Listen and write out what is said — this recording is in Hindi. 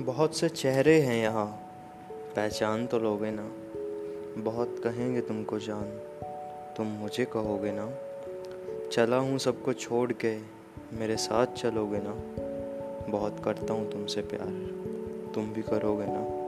बहुत से चेहरे हैं यहाँ। पहचान तो लोगे ना। बहुत कहेंगे तुमको जान। तुम मुझे कहोगे ना। चला हूँ सबको छोड़ के। मेरे साथ चलोगे ना। बहुत करता हूँ तुमसे प्यार। तुम भी करोगे ना।